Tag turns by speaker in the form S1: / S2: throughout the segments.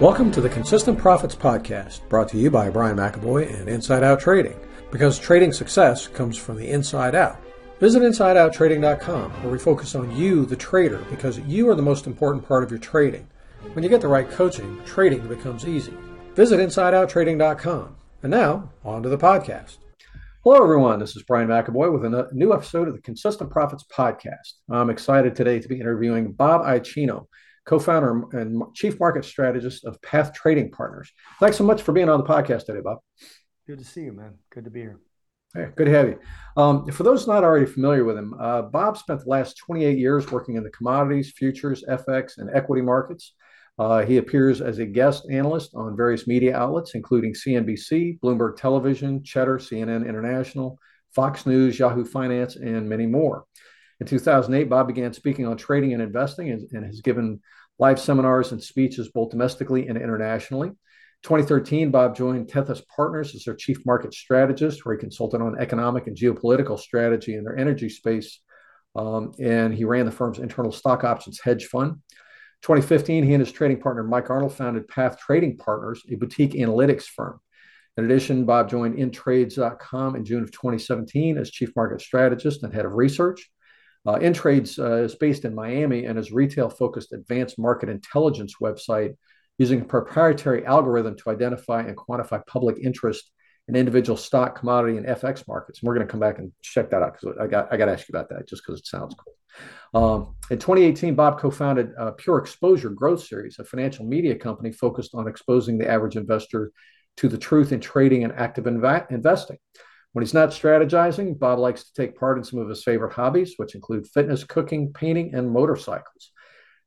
S1: Welcome to the Consistent Profits Podcast, brought to you by Brian McAvoy and Inside Out Trading, because trading success comes from the inside out. Visit InsideOutTrading.com, where we focus on you, the trader, because you are the most important part of your trading. When you get the right coaching, trading becomes easy. Visit InsideOutTrading.com. And now, on to the podcast. Hello, everyone. This is Brian McAvoy with a new episode of the Consistent Profits Podcast. I'm excited today to be interviewing Bob Iaccino co-founder and chief market strategist of Path Trading Partners. Thanks so much for being on the podcast today, Bob.
S2: Good to see you, man. Good to be here.
S1: Hey, good to have you. Um, for those not already familiar with him, uh, Bob spent the last 28 years working in the commodities, futures, FX, and equity markets. Uh, he appears as a guest analyst on various media outlets, including CNBC, Bloomberg Television, Cheddar, CNN International, Fox News, Yahoo Finance, and many more. In 2008, Bob began speaking on trading and investing and, and has given live seminars and speeches both domestically and internationally. 2013, Bob joined Tethys Partners as their chief market strategist, where he consulted on economic and geopolitical strategy in their energy space. Um, and he ran the firm's internal stock options hedge fund. 2015, he and his trading partner Mike Arnold founded Path Trading Partners, a boutique analytics firm. In addition, Bob joined Intrades.com in June of 2017 as chief market strategist and head of research. Uh, Intrades uh, is based in Miami and is retail-focused advanced market intelligence website using a proprietary algorithm to identify and quantify public interest in individual stock, commodity, and FX markets. And we're going to come back and check that out because I got I got to ask you about that just because it sounds cool. Um, in 2018, Bob co-founded uh, PureXposure Growth Series, a financial media company focused on exposing the average investor to the truth in trading and active inv- investing. When he's not strategizing, Bob likes to take part in some of his favorite hobbies, which include fitness, cooking, painting, and motorcycles.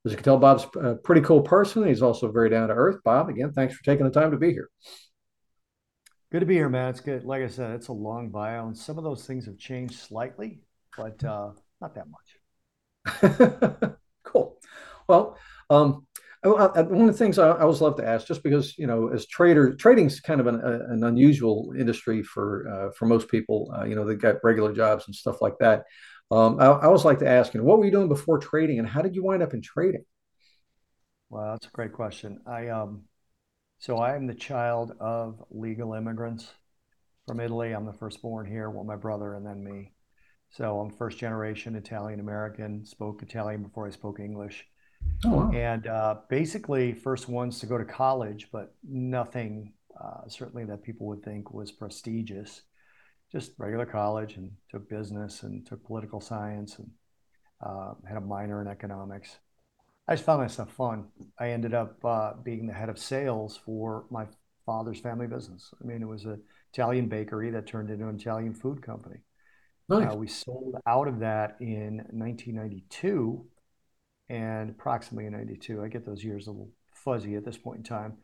S1: As you can tell, Bob's a pretty cool person. He's also very down to earth. Bob, again, thanks for taking the time to be here.
S2: Good to be here, man. It's good. Like I said, it's a long bio, and some of those things have changed slightly, but uh, not that
S1: much. cool. Well, um, one of the things I always love to ask, just because you know, as trader, trading's kind of an, an unusual industry for uh, for most people. Uh, you know, they got regular jobs and stuff like that. Um, I, I, always like to ask, you know, what were you doing before trading, and how did you wind up in trading?
S2: Well, that's a great question. I um, so I am the child of legal immigrants from Italy. I'm the firstborn here, well, my brother and then me. So I'm first generation Italian American. Spoke Italian before I spoke English. Oh, wow. And uh, basically, first ones to go to college, but nothing uh, certainly that people would think was prestigious. Just regular college, and took business and took political science and uh, had a minor in economics. I just found myself fun. I ended up uh, being the head of sales for my father's family business. I mean, it was an Italian bakery that turned into an Italian food company. Nice. Uh, we sold out of that in 1992 and approximately in 92. I get those years a little fuzzy at this point in time.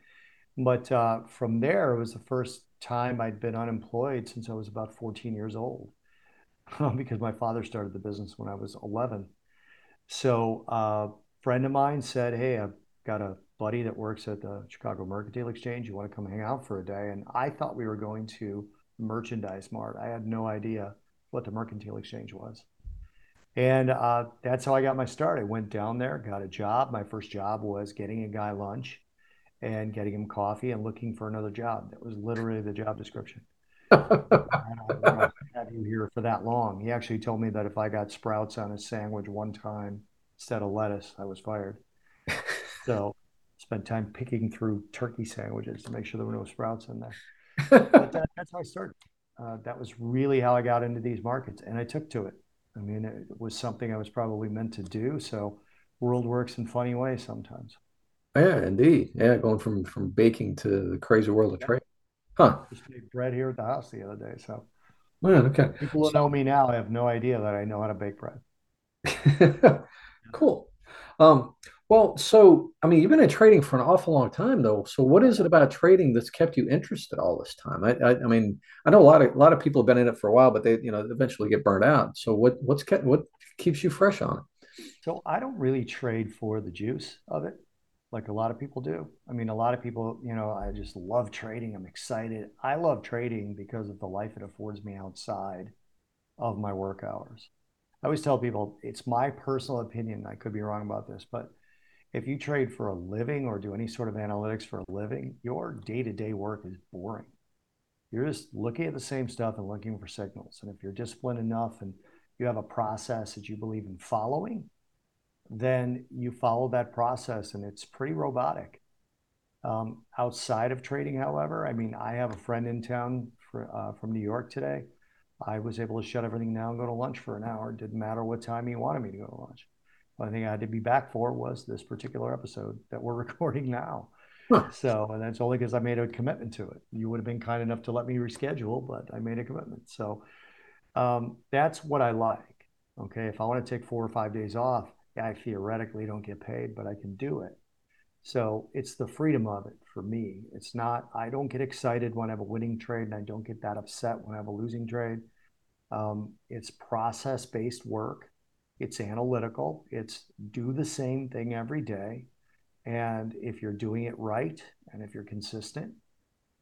S2: But uh, from there, it was the first time I'd been unemployed since I was about 14 years old because my father started the business when I was 11. So a friend of mine said, Hey, I've got a buddy that works at the Chicago Mercantile Exchange. You want to come hang out for a day? And I thought we were going to Merchandise Mart. I had no idea what the Mercantile Exchange was. And uh, that's how I got my start. I went down there, got a job. My first job was getting a guy lunch and getting him coffee and looking for another job. That was literally the job description. I had him here for that long. He actually told me that if I got sprouts on a sandwich one time instead of lettuce, I was fired. So spent time picking through turkey sandwiches to make sure there were no sprouts in there. But that, that's how I started. Uh, that was really how I got into these markets, and I took to it. I mean, it was something I was probably meant to do. So, world works in funny ways sometimes.
S1: Yeah, indeed. Yeah, going from from baking to the crazy world of yeah. trade. Huh.
S2: Just made bread here at the house the other day. So,
S1: man, okay.
S2: People who so, know me now have no idea that I know how to bake bread.
S1: cool. Um, well, so I mean, you've been in trading for an awful long time, though. So, what is it about trading that's kept you interested all this time? I, I, I, mean, I know a lot of a lot of people have been in it for a while, but they, you know, eventually get burned out. So, what what's kept what keeps you fresh on it?
S2: So, I don't really trade for the juice of it, like a lot of people do. I mean, a lot of people, you know, I just love trading. I'm excited. I love trading because of the life it affords me outside of my work hours. I always tell people it's my personal opinion. I could be wrong about this, but if you trade for a living or do any sort of analytics for a living, your day-to-day work is boring. You're just looking at the same stuff and looking for signals. And if you're disciplined enough and you have a process that you believe in following, then you follow that process and it's pretty robotic. Um, outside of trading, however, I mean, I have a friend in town for, uh, from New York today. I was able to shut everything down and go to lunch for an hour. It didn't matter what time he wanted me to go to lunch. Only thing I had to be back for was this particular episode that we're recording now. Huh. So, and that's only because I made a commitment to it. You would have been kind enough to let me reschedule, but I made a commitment. So, um, that's what I like. Okay. If I want to take four or five days off, I theoretically don't get paid, but I can do it. So it's the freedom of it for me. It's not, I don't get excited when I have a winning trade and I don't get that upset when I have a losing trade. Um, it's process based work, it's analytical, it's do the same thing every day. And if you're doing it right and if you're consistent,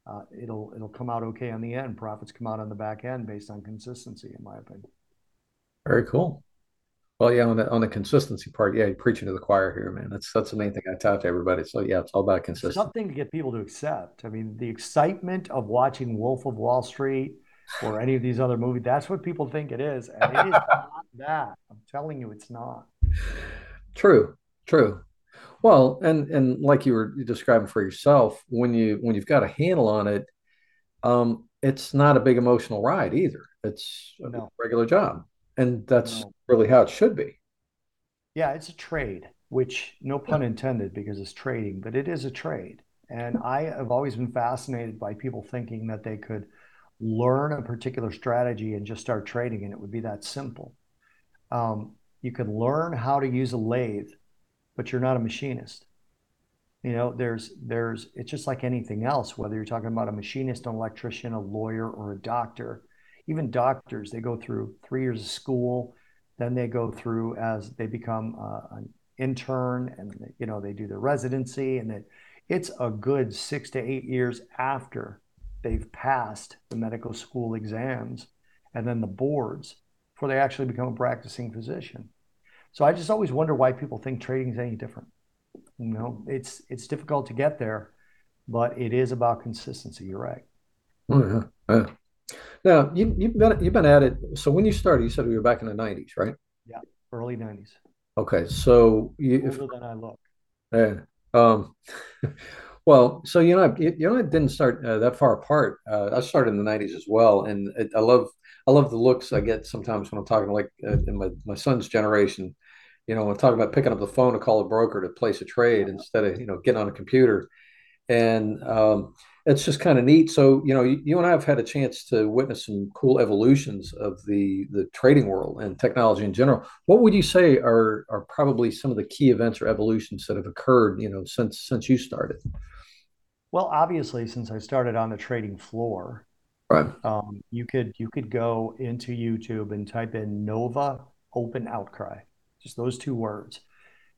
S2: uh, it'll it'll come out okay on the end. Profits come out on the back end based on consistency, in my opinion.
S1: Very cool. Well, yeah, on the on the consistency part, yeah, you're preaching to the choir here, man. That's that's the main thing I tell to everybody. So yeah, it's all about consistency.
S2: Something to get people to accept. I mean, the excitement of watching Wolf of Wall Street or any of these other movies, that's what people think it is. And it is not that. I'm telling you, it's not.
S1: True, true. Well, and and like you were describing for yourself, when you when you've got a handle on it, um, it's not a big emotional ride either. It's a no. regular job. And that's no. really how it should be.
S2: Yeah, it's a trade, which no pun yeah. intended because it's trading, but it is a trade. And I have always been fascinated by people thinking that they could learn a particular strategy and just start trading, and it would be that simple. Um, you can learn how to use a lathe, but you're not a machinist. You know, there's there's it's just like anything else, whether you're talking about a machinist, an electrician, a lawyer, or a doctor even doctors, they go through three years of school, then they go through as they become uh, an intern, and you know they do their residency, and it's a good six to eight years after they've passed the medical school exams and then the boards before they actually become a practicing physician. So I just always wonder why people think trading is any different. You know, it's it's difficult to get there, but it is about consistency. You're right.
S1: Oh yeah, yeah. Now you, you've been you've been at it. So when you started, you said we were back in the '90s, right?
S2: Yeah, early '90s.
S1: Okay, so
S2: you, older if, than I look.
S1: Yeah. Um, well, so you know, you, you know, I didn't start uh, that far apart. Uh, I started in the '90s as well, and it, I love I love the looks I get sometimes when I'm talking like uh, in my my son's generation. You know, I'm talking about picking up the phone to call a broker to place a trade instead of you know getting on a computer, and um, it's just kind of neat. So, you know, you, you, and I have had a chance to witness some cool evolutions of the the trading world and technology in general. What would you say are are probably some of the key events or evolutions that have occurred, you know, since since you started?
S2: Well, obviously, since I started on the trading floor,
S1: right?
S2: Um, you could you could go into YouTube and type in Nova Open Outcry, just those two words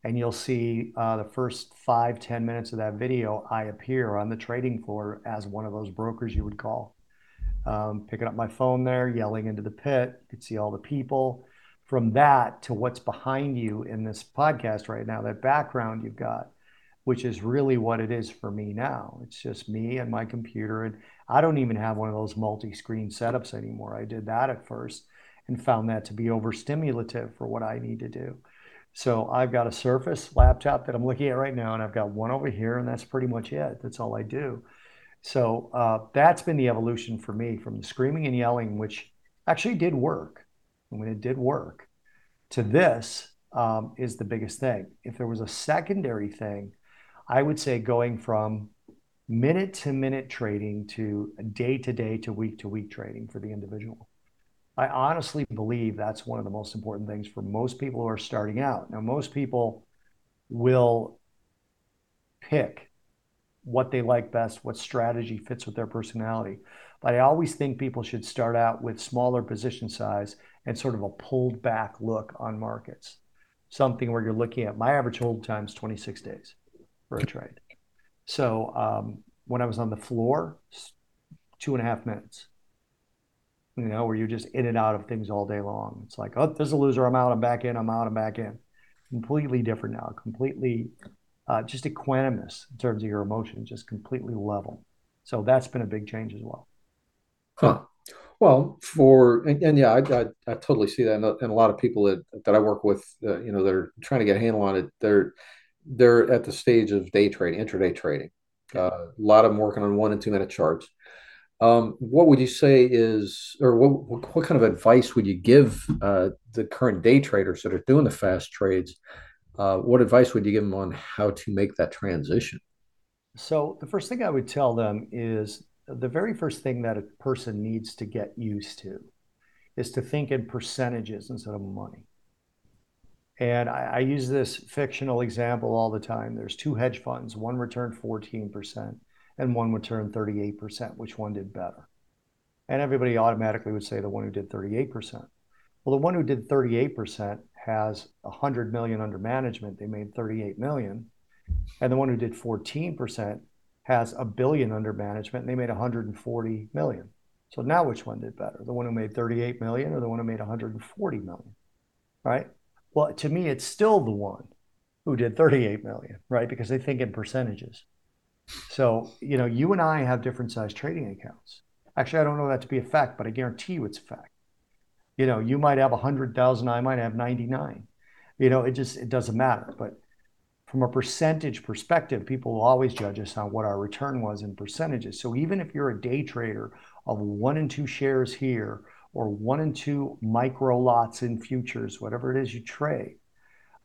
S2: and you'll see uh, the first five ten minutes of that video, I appear on the trading floor as one of those brokers you would call. Um, picking up my phone there, yelling into the pit. You could see all the people. From that to what's behind you in this podcast right now, that background you've got, which is really what it is for me now. It's just me and my computer. And I don't even have one of those multi screen setups anymore. I did that at first and found that to be overstimulative for what I need to do. So I've got a Surface laptop that I'm looking at right now, and I've got one over here, and that's pretty much it. That's all I do. So uh, that's been the evolution for me from the screaming and yelling, which actually did work. And when it did work, to this um, is the biggest thing. If there was a secondary thing, I would say going from minute to minute trading to day to day to week to week trading for the individual. I honestly believe that's one of the most important things for most people who are starting out. Now, most people will pick what they like best, what strategy fits with their personality. But I always think people should start out with smaller position size and sort of a pulled back look on markets. Something where you're looking at my average hold time is 26 days for a trade. So um, when I was on the floor, two and a half minutes you know, where you're just in and out of things all day long. It's like, oh, there's a loser. I'm out. I'm back in. I'm out. I'm back in. Completely different now. Completely uh, just equanimous in terms of your emotions, just completely level. So that's been a big change as well.
S1: Huh. Well, for and, and yeah, I, I, I totally see that, and, and, a lot of people that that I work with, uh, you know, they're trying to get a handle on it. They're they're at the stage of day trading, intraday trading. Uh, a lot of them working on one and two minute charts. Um, what would you say is, or what, what kind of advice would you give uh, the current day traders that are doing the fast trades? Uh, what advice would you give them on how to make that transition?
S2: So the first thing I would tell them is the very first thing that a person needs to get used to is to think in percentages instead of money. And I, I, use this fictional example all the time. There's two hedge funds, one returned 14% and one returned 38%. Which one did better? And everybody automatically would say the one who did 38%. Well, the one who did 38% has 100 million under management. They made 38 million. And the one who did 14% has a billion under management and they made 140 million. So now which one did better? The one who made 38 million or the one who made 140 million? Right? Well, to me, it's still the one who did 38 million, right? Because they think in percentages. So, you know, you and I have different size trading accounts. Actually, I don't know that to be a fact, but I guarantee you it's a fact. You know, you might have 100,000, I might have 99. You know, it just, it doesn't matter. But from a percentage perspective, people will always judge us on what our return was in percentages. So even if you're a day trader of one and two shares here or one and two micro lots in futures, whatever it is you trade,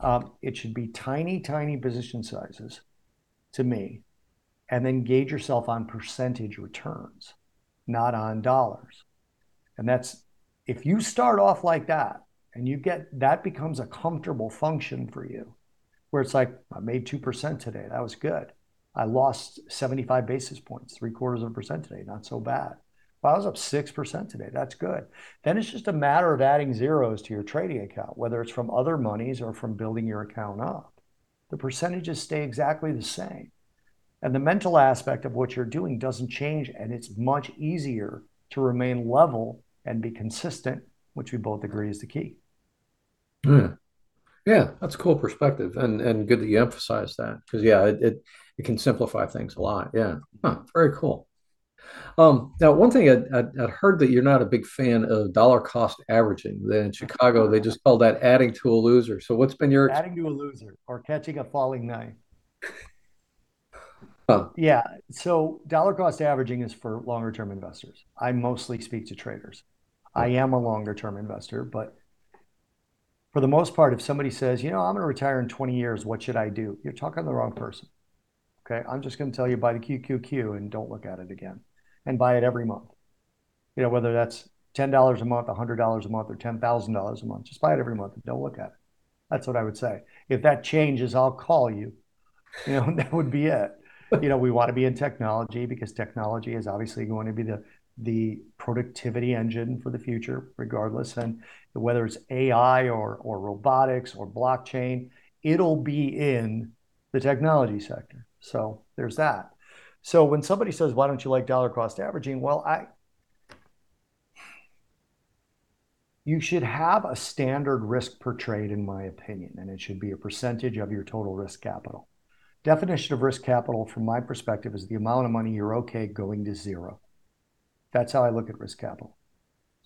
S2: um, it should be tiny, tiny position sizes to me. And then gauge yourself on percentage returns, not on dollars. And that's if you start off like that and you get that becomes a comfortable function for you, where it's like, I made 2% today. That was good. I lost 75 basis points, three quarters of a percent today. Not so bad. I was up 6% today. That's good. Then it's just a matter of adding zeros to your trading account, whether it's from other monies or from building your account up. The percentages stay exactly the same. And the mental aspect of what you're doing doesn't change. And it's much easier to remain level and be consistent, which we both agree is the key.
S1: Yeah, yeah that's a cool perspective. And, and good that you emphasize that because, yeah, it, it, it, can simplify things a lot. Yeah. Huh, very cool. Um, now, one thing I, I, I, heard that you're not a big fan of dollar cost averaging. That in Chicago they just call that adding to a loser. So, what's been your
S2: adding to a loser or catching a falling knife? huh. Yeah. So, dollar cost averaging is for longer term investors. I mostly speak to traders. I am a longer term investor, but for the most part, if somebody says, you know, I'm going to retire in 20 years, what should I do? You're talking to the wrong person. Okay. I'm just going to tell you buy the QQQ and don't look at it again and buy it every month. You know, whether that's $10 a month, $100 a month, or $10,000 a month, just buy it every month and don't look at it. That's what I would say. If that changes, I'll call you. You know, that would be it. You know, we want to be in technology because technology is obviously going to be the the productivity engine for the future, regardless. And whether it's AI or, or robotics or blockchain, it'll be in the technology sector. So there's that. So when somebody says, why don't you like dollar cost averaging? Well, I you should have a standard risk per trade, in my opinion, and it should be a percentage of your total risk capital. Definition of risk capital, from my perspective, is the amount of money you're okay going to zero. That's how I look at risk capital.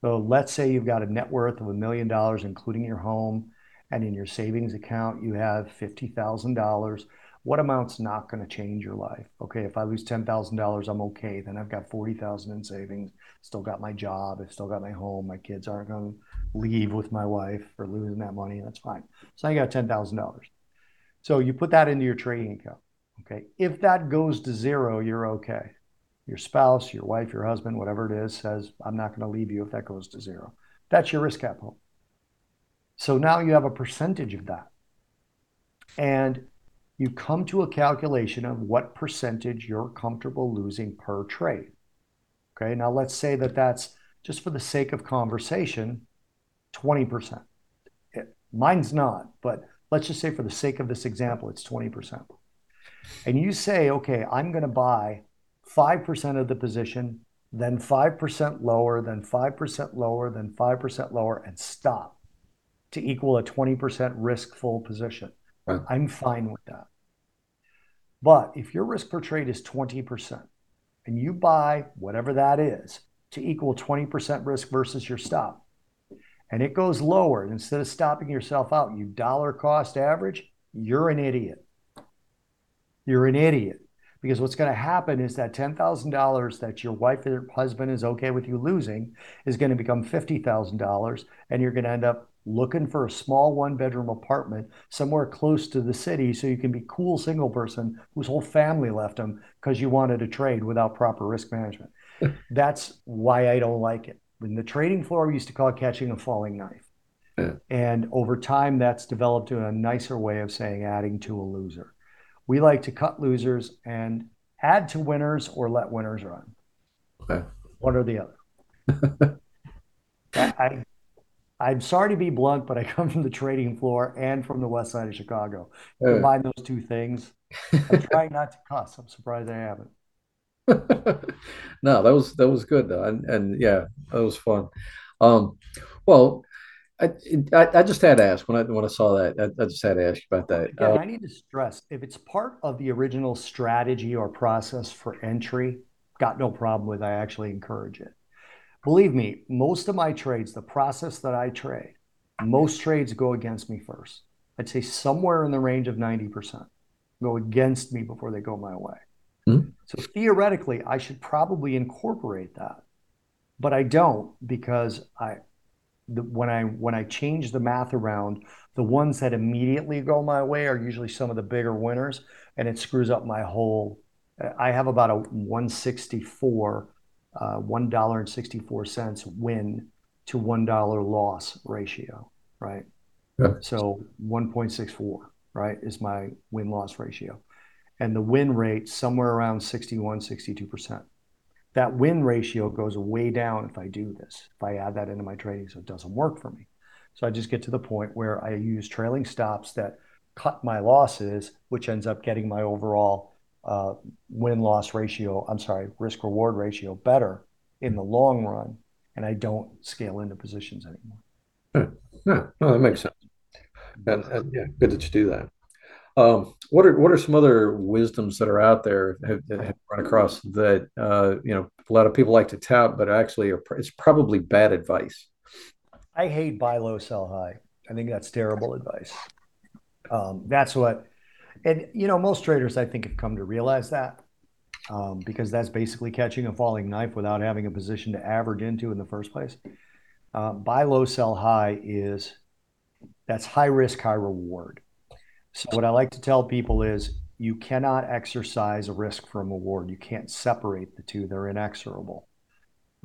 S2: So let's say you've got a net worth of a million dollars, including your home, and in your savings account you have $50,000 what amount's not going to change your life? Okay, if I lose $10,000, I'm okay. Then I've got 40,000 in savings, still got my job, I've still got my home, my kids aren't going to leave with my wife for losing that money, that's fine. So I got $10,000. So you put that into your trading account. Okay, if that goes to zero, you're okay. Your spouse, your wife, your husband, whatever it is, says, I'm not going to leave you if that goes to zero. That's your risk capital. So now you have a percentage of that. And you come to a calculation of what percentage you're comfortable losing per trade. Okay, now let's say that that's just for the sake of conversation, 20%. It, mine's not, but let's just say for the sake of this example, it's 20%. And you say, okay, I'm going to buy 5% of the position, then 5% lower, then 5% lower, then 5% lower, and stop to equal a 20% risk full position. Right. I'm fine with that. But if your risk per trade is 20% and you buy whatever that is to equal 20% risk versus your stop, and it goes lower, instead of stopping yourself out, you dollar cost average, you're an idiot. You're an idiot. Because what's going to happen is that $10,000 that your wife or husband is okay with you losing is going to become $50,000, and you're going to end up looking for a small one bedroom apartment somewhere close to the city so you can be cool single person whose whole family left them because you wanted to trade without proper risk management. That's why I don't like it. In the trading floor, we used to call it catching a falling knife. Yeah. And over time, that's developed to a nicer way of saying adding to a loser. We like to cut losers and add to winners or let winners run. Okay. One or the other. I, I'm sorry to be blunt, but I come from the trading floor and from the west side of Chicago. Yeah. Combine those two things. I'm trying not to cuss. I'm surprised I haven't.
S1: no, that was that was good though, and, and yeah, that was fun. Um, well, I, I, I just had to ask when I when I saw that. I, I just had to ask about that.
S2: Again, uh, I need to stress if it's part of the original strategy or process for entry, got no problem with. I actually encourage it. Believe me, most of my trades, the process that I trade, most trades go against me first. I'd say somewhere in the range of ninety percent go against me before they go my way. Mm-hmm. So theoretically, I should probably incorporate that, but I don't because I the, when I when I change the math around, the ones that immediately go my way are usually some of the bigger winners, and it screws up my whole. I have about a 164, uh, one dollar and sixty four cents win to one dollar loss ratio, right? Yeah. So 1.64, right, is my win loss ratio, and the win rate somewhere around 61, 62 percent that win ratio goes way down if I do this, if I add that into my trading, so it doesn't work for me. So I just get to the point where I use trailing stops that cut my losses, which ends up getting my overall uh, win loss ratio, I'm sorry, risk reward ratio better in the long run. And I don't scale into positions anymore.
S1: Yeah, yeah. No, that makes sense. And, and yeah, good that you do that. Um, what are what are some other wisdoms that are out there that have, have run across that uh, you know a lot of people like to tout, but actually are, it's probably bad advice.
S2: I hate buy low, sell high. I think that's terrible advice. Um, that's what, and you know, most traders I think have come to realize that um, because that's basically catching a falling knife without having a position to average into in the first place. Uh, buy low, sell high is that's high risk, high reward. So what I like to tell people is you cannot exercise a risk from reward. You can't separate the two. They're inexorable.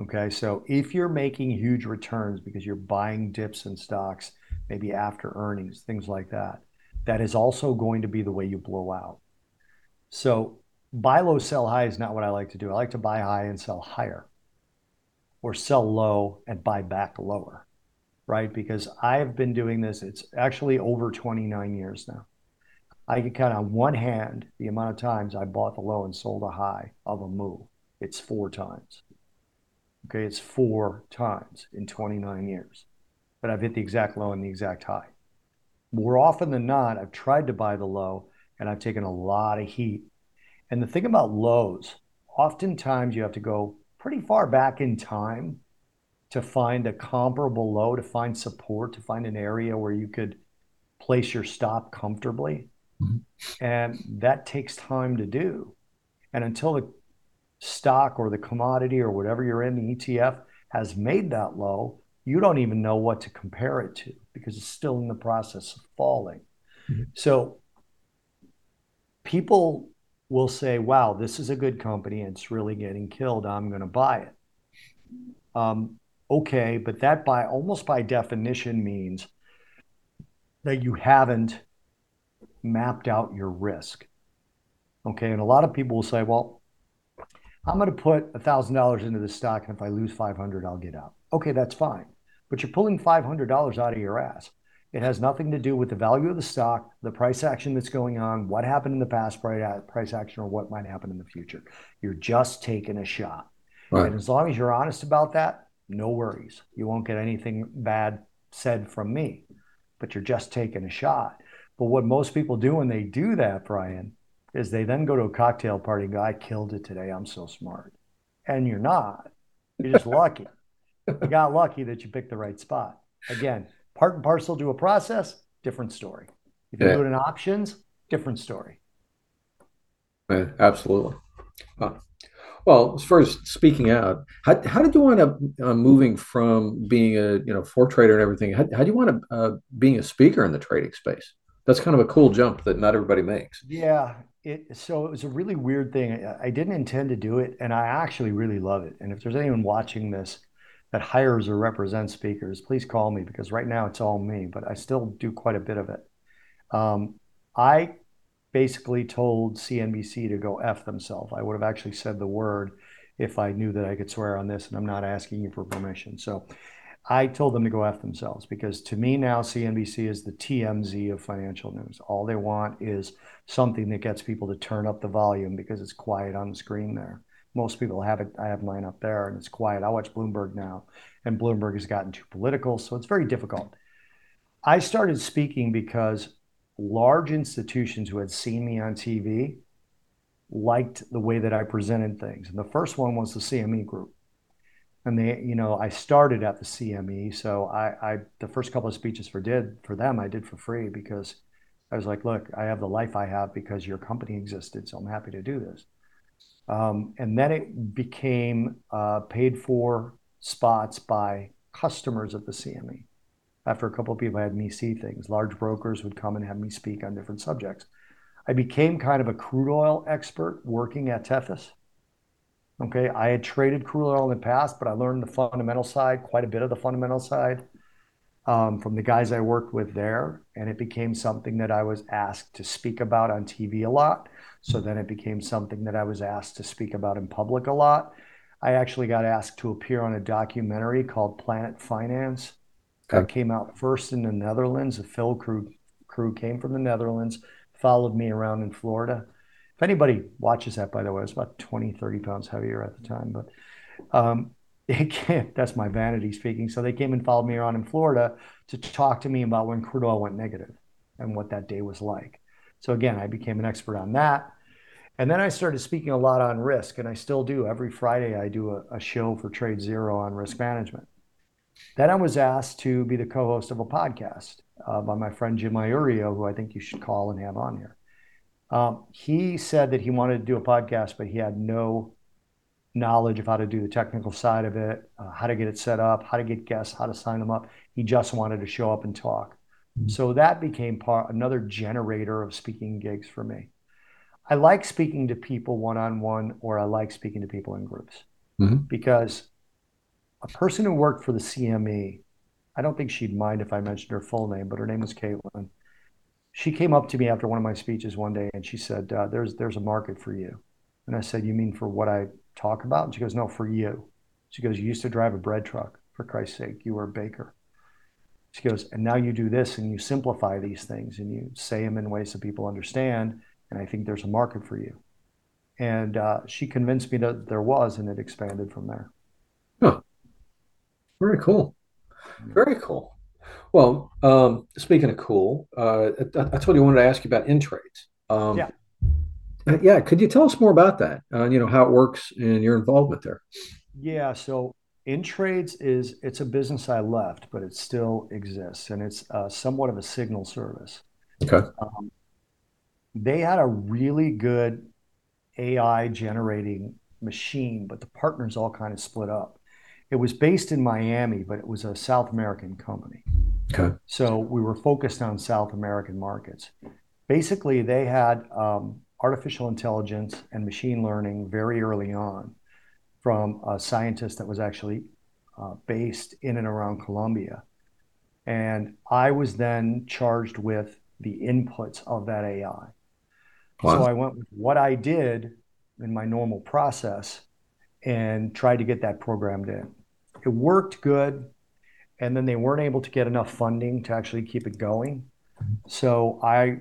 S2: Okay. So if you're making huge returns because you're buying dips in stocks, maybe after earnings, things like that, that is also going to be the way you blow out. So buy low, sell high is not what I like to do. I like to buy high and sell higher or sell low and buy back lower, right? Because I have been doing this, it's actually over 29 years now. I can count on one hand the amount of times I bought the low and sold a high of a move. It's four times. Okay, it's four times in 29 years that I've hit the exact low and the exact high. More often than not, I've tried to buy the low and I've taken a lot of heat. And the thing about lows, oftentimes you have to go pretty far back in time to find a comparable low, to find support, to find an area where you could place your stop comfortably. Mm-hmm. And that takes time to do. And until the stock or the commodity or whatever you're in, the ETF has made that low, you don't even know what to compare it to because it's still in the process of falling. Mm-hmm. So people will say, wow, this is a good company and it's really getting killed. I'm going to buy it. Um, okay, but that by almost by definition means that you haven't mapped out your risk. Okay. And a lot of people will say, well, I'm going to put $1,000 into the stock, and if I lose 500, I'll get out. Okay, that's fine. But you're pulling $500 out of your ass. It has nothing to do with the value of the stock, the price action that's going on, what happened in the past uh, price action, or what might happen in the future. You're just taking a shot. Right. And as long as you're honest about that, no worries. You won't get anything bad said from me, but you're just taking a shot. But what most people do when they do that, Brian, is they then go to a cocktail party and go, I killed it today. I'm so smart. And you're not. You're just lucky. You got lucky that you picked the right spot. Again, part and parcel to a process, different story. If you
S1: Yeah.
S2: do it in options, different story.
S1: Yeah, absolutely. Uh, well, as far as speaking out, how, how did you wind up uh, moving from being a you know for trader and everything? How, how do you wind up uh, being a speaker in the trading space? That's kind of a cool jump that not everybody makes.
S2: Yeah, it so it was a really weird thing. I, I didn't intend to do it, and I actually really love it. And if there's anyone watching this that hires or represents speakers, please call me because right now it's all me, but I still do quite a bit of it. Um, I basically told CNBC to go F themselves. I would have actually said the word if I knew that I could swear on this, and I'm not asking you for permission. So I told them to go F themselves because to me now, CNBC is the TMZ of financial news. All they want is something that gets people to turn up the volume because it's quiet on the screen there. Most people have it. I have mine up there and it's quiet. I watch Bloomberg now, and Bloomberg has gotten too political. So it's very difficult. I started speaking because large institutions who had seen me on TV liked the way that I presented things. And the first one was the CME group. And they, you know, I started at the CME. So I, I the first couple of speeches for did for them, I did for free because I was like, look, I have the life I have because your company existed. So I'm happy to do this. Um, and then it became uh, paid for spots by customers of the CME. After a couple of people had me see things, large brokers would come and have me speak on different subjects. I became kind of a crude oil expert working at Tethys. Okay, I had traded crude oil in the past, but I learned the fundamental side, quite a bit of the fundamental side from the guys I worked with there. And it became something that I was asked to speak about on TV a lot. So then it became something that I was asked to speak about in public a lot. I actually got asked to appear on a documentary called Planet Finance that came out first in the Netherlands. The Phil crew crew came from the Netherlands, followed me around in Florida. If anybody watches that, by the way, I was about 20, 30 pounds heavier at the time, but um, it can't, that's my vanity speaking. So they came and followed me around in Florida to talk to me about when crude oil went negative and what that day was like. So again, I became an expert on that. And then I started speaking a lot on risk, and I still do. Every Friday, I do a, a show for TradeZero on risk management. Then I was asked to be the co-host of a podcast uh, by my friend Jim Iorio, who I think you should call and have on here. Um, he said that he wanted to do a podcast, but he had no knowledge of how to do the technical side of it, uh, how to get it set up, how to get guests, how to sign them up. He just wanted to show up and talk. So that became part another generator of speaking gigs for me. I like speaking to people one on one, or I like speaking to people in groups
S1: Mhm.
S2: because a person who worked for the CME, I don't think she'd mind if I mentioned her full name, but her name was Caitlin. She came up to me after one of my speeches one day and she said, uh, "There's there's a market for you." And I said, "You mean for what I talk about?" And she goes, "No, for you." She goes, "You used to drive a bread truck. For Christ's sake, you were a baker." She goes, "And now you do this and you simplify these things and you say them in ways that people understand. And I think there's a market for you." And uh, she convinced me that there was, and it expanded from there.
S1: Huh. Very cool. Very cool. Well, um, speaking of cool, uh, I, I told you I wanted to ask you about InTrades. Um,
S2: Yeah.
S1: Uh, yeah, could you tell us more about that? Uh, you know, how it works and your involvement there.
S2: Yeah, so InTrades is it's a business I left, but it still exists, and it's uh, somewhat of a signal service.
S1: Okay.
S2: Um, they had a really good AI generating machine, but the partners all kind of split up. It was based in Miami, but it was a South American company.
S1: Okay.
S2: So we were focused on South American markets. Basically, they had um, artificial intelligence and machine learning very early on from a scientist that was actually uh, based in and around Colombia. And I was then charged with the inputs of that AI. So I went with what I did in my normal process and tried to get that programmed in. It worked good. And then they weren't able to get enough funding to actually keep it going. So I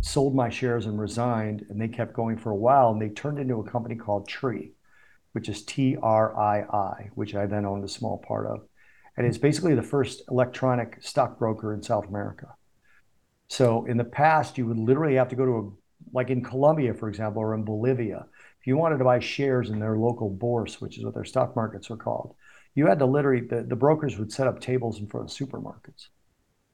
S2: sold my shares and resigned, and they kept going for a while. And they turned into a company called Tree, which is T R I I, which I then owned a small part of. And it's basically the first electronic stockbroker in South America. So in the past, you would literally have to go to a, like in Colombia, for example, or in Bolivia, if you wanted to buy shares in their local bourse, which is what their stock markets are called, you had to literally, the, the brokers would set up tables in front of supermarkets.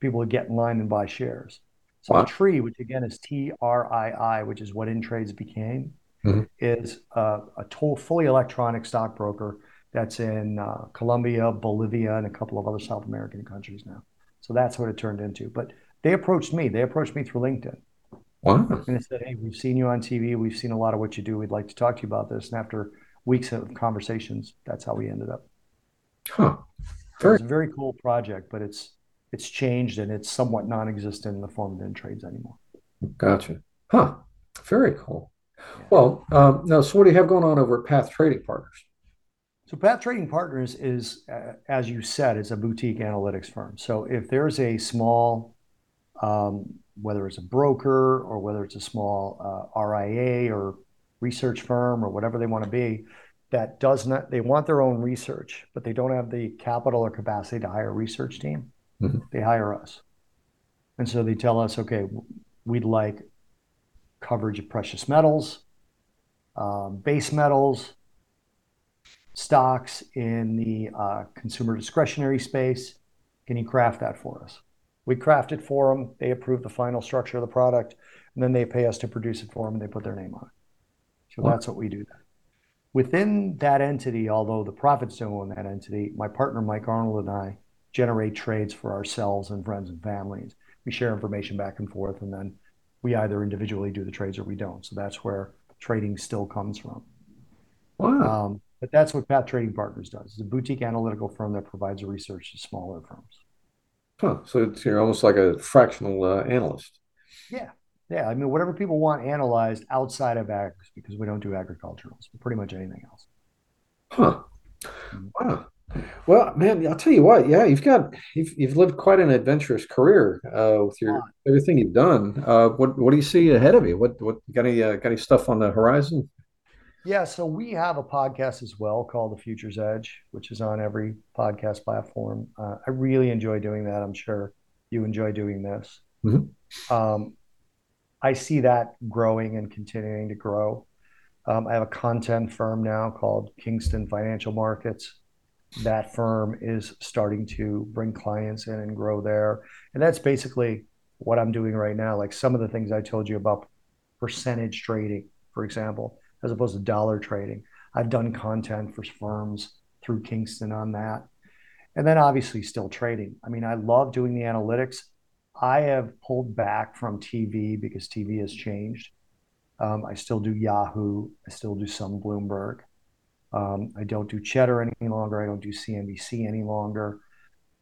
S2: People would get in line and buy shares. So wow. TRII, which again is T R I I, which is what InTrades became, mm-hmm. is a, a toll, fully electronic stockbroker that's in uh, Colombia, Bolivia, and a couple of other South American countries now. So that's what it turned into. But they approached me. They approached me through LinkedIn.
S1: Wow.
S2: And they said, hey, we've seen you on TV. We've seen a lot of what you do. We'd like to talk to you about this. And after weeks of conversations, that's how we ended up.
S1: Huh.
S2: Very- it's a very cool project, but it's it's changed and it's somewhat non-existent in the form of InTrades anymore.
S1: Gotcha. Huh. Very cool. Yeah. Well, um, now, so what do you have going on over at Path Trading Partners?
S2: So Path Trading Partners is, uh, as you said, it's a boutique analytics firm. So if there's a small, um, whether it's a broker or whether it's a small uh, RIA or research firm or whatever they want to be, that does not, they want their own research, but they don't have the capital or capacity to hire a research team. Mm-hmm. They hire us. And so they tell us, okay, we'd like coverage of precious metals, um, base metals, stocks in the uh, consumer discretionary space. Can you craft that for us? We craft it for them. They approve the final structure of the product, and then they pay us to produce it for them, and they put their name on it. So that's what we do there. Within that entity, although the profits don't own that entity, my partner Mike Arnold and I generate trades for ourselves and friends and families. We share information back and forth, and then we either individually do the trades or we don't. So that's where trading still comes from.
S1: Wow. Um,
S2: but that's what Path Trading Partners does. It's a boutique analytical firm that provides research to smaller firms.
S1: Huh. So it's, you're almost like a fractional uh, analyst.
S2: Yeah. Yeah. I mean, whatever people want analyzed outside of ag, because we don't do agriculturals, pretty much anything else.
S1: Huh. Mm-hmm. Wow. Well, man, I'll tell you what. Yeah, you've got you've you've lived quite an adventurous career uh, with your everything you've done. Uh, what what do you see ahead of you? What what got any uh, got any stuff on the horizon?
S2: Yeah, so we have a podcast as well called The Future's Edge, which is on every podcast platform. Uh, I really enjoy doing that. I'm sure you enjoy doing this. Mm-hmm. Um, I see that growing and continuing to grow. Um, I have a content firm now called Kingston Financial Markets. That firm is starting to bring clients in and grow there. And that's basically what I'm doing right now. Like some of the things I told you about percentage trading, for example as opposed to dollar trading. I've done content for firms through Kingston on that. And then obviously still trading. I mean, I love doing the analytics. I have pulled back from TV because TV has changed. Um, I still do Yahoo. I still do some Bloomberg. Um, I don't do Cheddar any longer. I don't do CNBC any longer.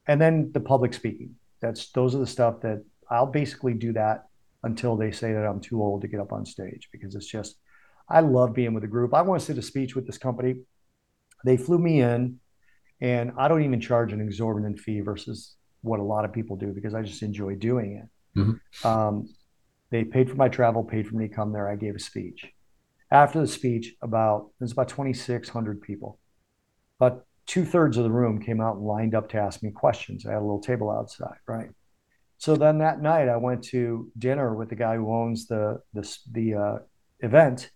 S2: And then the public speaking. That's those are the stuff that I'll basically do that until they say that I'm too old to get up on stage because it's just I love being with a group. I want to sit a speech with this company. They flew me in, and I don't even charge an exorbitant fee versus what a lot of people do because I just enjoy doing it. Mm-hmm. Um, they paid for my travel, paid for me to come there. I gave a speech. After the speech, about there's about 2,600 people. About two thirds of the room came out and lined up to ask me questions. I had a little table outside, right? So then that night, I went to dinner with the guy who owns the the the uh, event,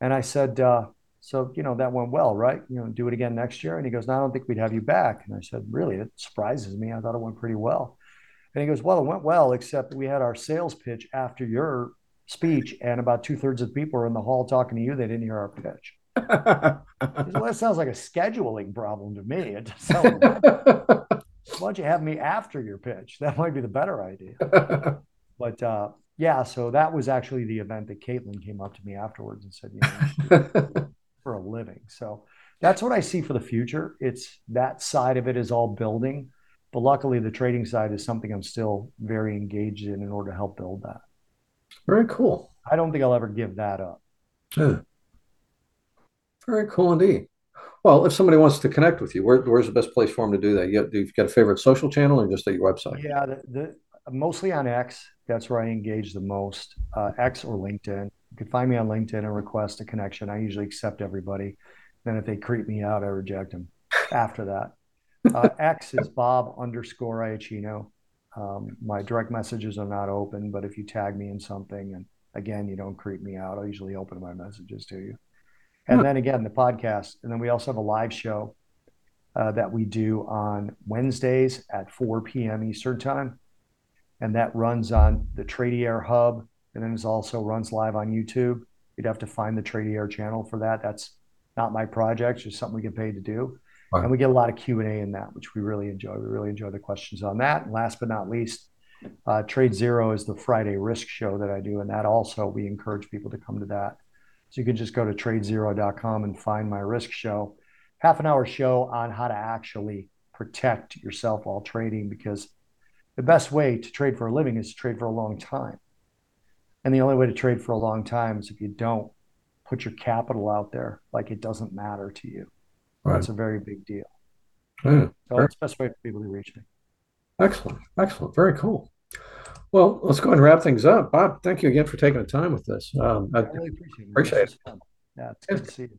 S2: and I said, uh, so, you know, that went well, right? You know, do it again next year. And he goes, no, I don't think we'd have you back. And I said, really? It surprises me. I thought it went pretty well. And he goes, well, it went well, except we had our sales pitch after your speech, and about two thirds of the people were in the hall talking to you. They didn't hear our pitch. well, that sounds like a scheduling problem to me. It sounds why don't you have me after your pitch? That might be the better idea. but uh, yeah, so that was actually the event that Caitlin came up to me afterwards and said, you know, for a living. So that's what I see for the future. It's that side of it is all building, but luckily the trading side is something I'm still very engaged in in order to help build that.
S1: Very cool.
S2: I don't think I'll ever give that up.
S1: Yeah. Very cool indeed. Well, if somebody wants to connect with you, where, where's the best place for them to do that? You, you've got a favorite social channel or just at your website?
S2: Yeah, the, the, mostly on X. That's where I engage the most. Uh, X or LinkedIn. You can find me on LinkedIn and request a connection. I usually accept everybody. Then if they creep me out, I reject them. After that, uh, X is Bob underscore Iaccino. Um, my direct messages are not open, but if you tag me in something and again, you don't creep me out. I usually open my messages to you. And then again, the podcast. And then we also have a live show uh, that we do on Wednesdays at 4 p.m. Eastern Time. And that runs on the Tradier Hub. And then it also runs live on YouTube. You'd have to find the Tradier channel for that. That's not my project, it's just something we get paid to do. Right. And we get a lot of Q&A in that, which we really enjoy. We really enjoy the questions on that. And last but not least, uh, TradeZero is the Friday risk show that I do. And that also, we encourage people to come to that. So you can just go to tradezero.com and find my risk show half an hour show on how to actually protect yourself while trading because the best way to trade for a living is to trade for a long time. And the only way to trade for a long time is if you don't put your capital out there like it doesn't matter to you. Right. That's a very big deal. Yeah, so that's the best way for people to reach me.
S1: Excellent. Excellent. Very cool. Well, let's go ahead and wrap things up. Bob, thank you again for taking the time with this. Um, I, I really appreciate it. Appreciate it. Yeah, it's good to see you.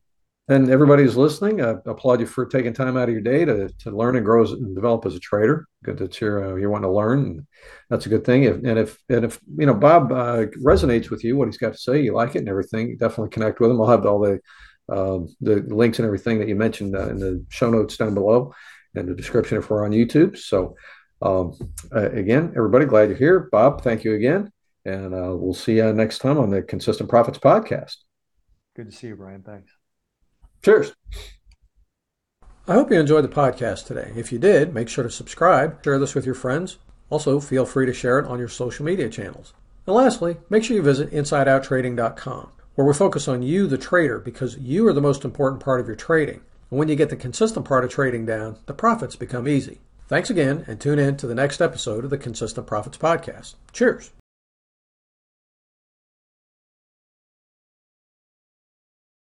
S1: And everybody who's listening, I applaud you for taking time out of your day to, to learn and grow and develop as a trader. Good that you're uh, you're wanting to learn, and that's a good thing. If, and if and if you know Bob uh, resonates with you, what he's got to say, you like it and everything, definitely connect with him. I'll have all the uh, the links and everything that you mentioned uh, in the show notes down below, and the description if we're on YouTube. So um, uh, again, everybody, glad you're here. Bob, thank you again, and uh, we'll see you next time on the Consistent Profits podcast.
S2: Good to see you, Brian. Thanks.
S1: Cheers. I hope you enjoyed the podcast today. If you did, make sure to subscribe, share this with your friends. Also, feel free to share it on your social media channels. And lastly, make sure you visit InsideOutTrading.com, where we focus on you, the trader, because you are the most important part of your trading. And when you get the consistent part of trading down, the profits become easy. Thanks again, and tune in to the next episode of the Consistent Profits Podcast. Cheers.